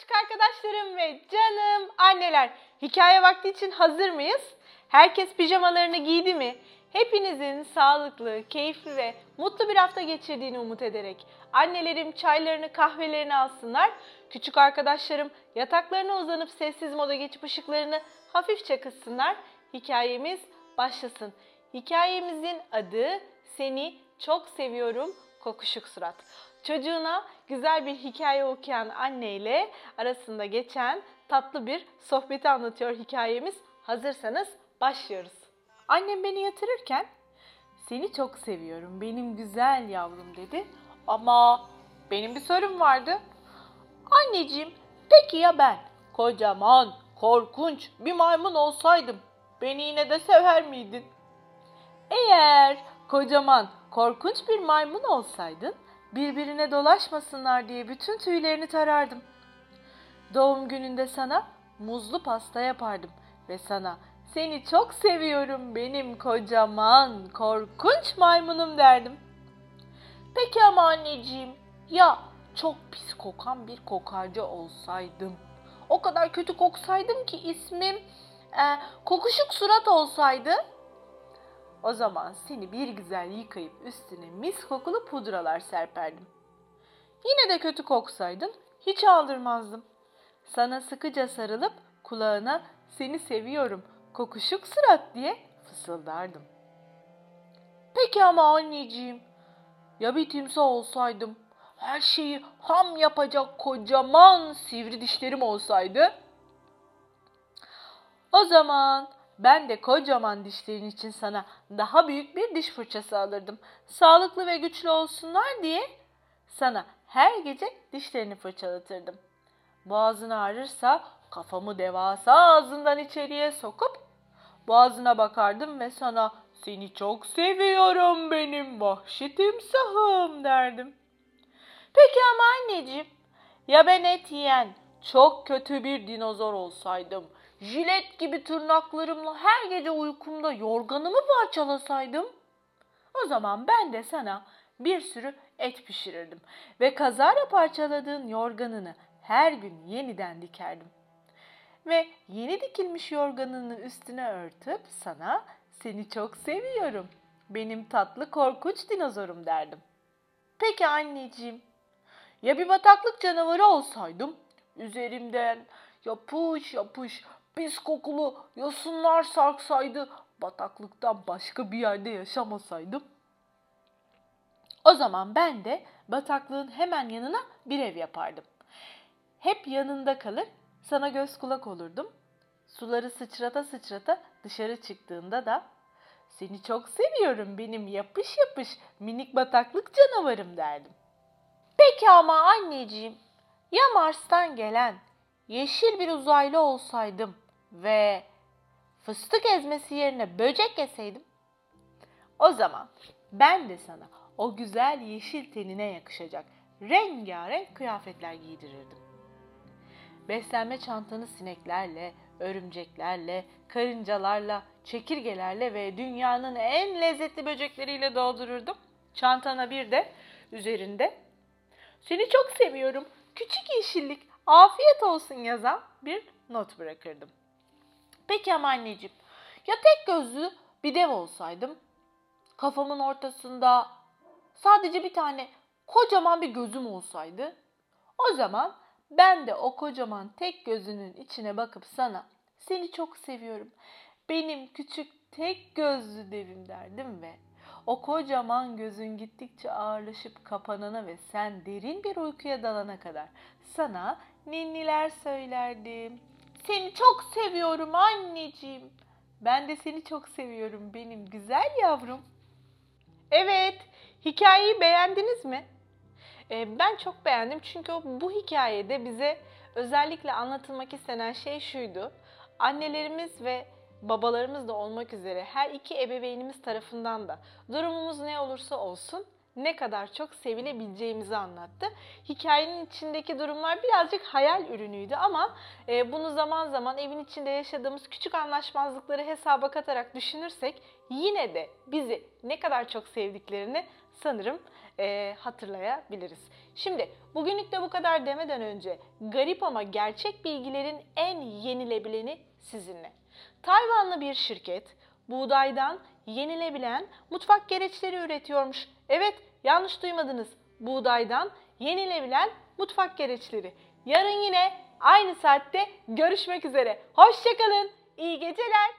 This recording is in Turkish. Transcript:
küçük arkadaşlarım ve canım anneler. Hikaye vakti için hazır mıyız? Herkes pijamalarını giydi mi? Hepinizin sağlıklı, keyifli ve mutlu bir hafta geçirdiğini umut ederek annelerim çaylarını, kahvelerini alsınlar. Küçük arkadaşlarım yataklarına uzanıp sessiz moda geçip ışıklarını hafifçe kıssınlar. Hikayemiz başlasın. Hikayemizin adı Seni Çok Seviyorum Kokuşuk Surat. Çocuğuna güzel bir hikaye okuyan anne ile arasında geçen tatlı bir sohbeti anlatıyor hikayemiz. Hazırsanız başlıyoruz. Annem beni yatırırken seni çok seviyorum benim güzel yavrum dedi. Ama benim bir sorum vardı. Anneciğim peki ya ben kocaman, korkunç bir maymun olsaydım beni yine de sever miydin? Eğer kocaman, korkunç bir maymun olsaydın birbirine dolaşmasınlar diye bütün tüylerini tarardım. Doğum gününde sana muzlu pasta yapardım ve sana seni çok seviyorum benim kocaman, korkunç maymunum derdim. Peki ama anneciğim ya çok pis kokan bir kokarcı olsaydım. O kadar kötü koksaydım ki ismim e, kokuşuk surat olsaydı. O zaman seni bir güzel yıkayıp üstüne mis kokulu pudralar serperdim. Yine de kötü koksaydın hiç aldırmazdım. Sana sıkıca sarılıp kulağına seni seviyorum kokuşuk surat diye fısıldardım. Peki ama anneciğim ya bir timsah olsaydım her şeyi ham yapacak kocaman sivri dişlerim olsaydı? O zaman ben de kocaman dişlerin için sana daha büyük bir diş fırçası alırdım. Sağlıklı ve güçlü olsunlar diye sana her gece dişlerini fırçalatırdım. Boğazın ağrırsa kafamı devasa ağzından içeriye sokup boğazına bakardım ve sana seni çok seviyorum benim vahşi timsahım derdim. Peki ama anneciğim ya ben et yiyen çok kötü bir dinozor olsaydım, jilet gibi tırnaklarımla her gece uykumda yorganımı parçalasaydım, o zaman ben de sana bir sürü et pişirirdim ve kazara parçaladığın yorganını her gün yeniden dikerdim. Ve yeni dikilmiş yorganını üstüne örtüp sana seni çok seviyorum. Benim tatlı korkunç dinozorum derdim. Peki anneciğim, ya bir bataklık canavarı olsaydım, üzerimden yapış yapış pis kokulu yosunlar sarksaydı, bataklıktan başka bir yerde yaşamasaydım, o zaman ben de bataklığın hemen yanına bir ev yapardım. Hep yanında kalır, sana göz kulak olurdum. Suları sıçrata sıçrata dışarı çıktığında da seni çok seviyorum benim yapış yapış minik bataklık canavarım derdim. Peki ama anneciğim ya Mars'tan gelen yeşil bir uzaylı olsaydım ve fıstık ezmesi yerine böcek yeseydim? O zaman ben de sana o güzel yeşil tenine yakışacak rengarenk kıyafetler giydirirdim. Beslenme çantanı sineklerle, örümceklerle, karıncalarla, çekirgelerle ve dünyanın en lezzetli böcekleriyle doldururdum. Çantana bir de üzerinde seni çok seviyorum, küçük yeşillik, afiyet olsun yazan bir not bırakırdım. Peki ama anneciğim, ya tek gözlü bir dev olsaydım, kafamın ortasında sadece bir tane kocaman bir gözüm olsaydı, o zaman ben de o kocaman tek gözünün içine bakıp sana seni çok seviyorum. Benim küçük tek gözlü devim derdim ve o kocaman gözün gittikçe ağırlaşıp kapanana ve sen derin bir uykuya dalana kadar sana ninniler söylerdim. Seni çok seviyorum anneciğim. Ben de seni çok seviyorum benim güzel yavrum. Evet, hikayeyi beğendiniz mi? Ee, ben çok beğendim çünkü bu hikayede bize özellikle anlatılmak istenen şey şuydu. Annelerimiz ve babalarımız da olmak üzere her iki ebeveynimiz tarafından da durumumuz ne olursa olsun ne kadar çok sevilebileceğimizi anlattı. Hikayenin içindeki durumlar birazcık hayal ürünüydü ama e, bunu zaman zaman evin içinde yaşadığımız küçük anlaşmazlıkları hesaba katarak düşünürsek yine de bizi ne kadar çok sevdiklerini sanırım e, hatırlayabiliriz. Şimdi bugünlük de bu kadar demeden önce garip ama gerçek bilgilerin en yenilebileni sizinle. Tayvanlı bir şirket buğdaydan yenilebilen mutfak gereçleri üretiyormuş. Evet yanlış duymadınız. Buğdaydan yenilebilen mutfak gereçleri. Yarın yine aynı saatte görüşmek üzere. Hoşçakalın. İyi geceler.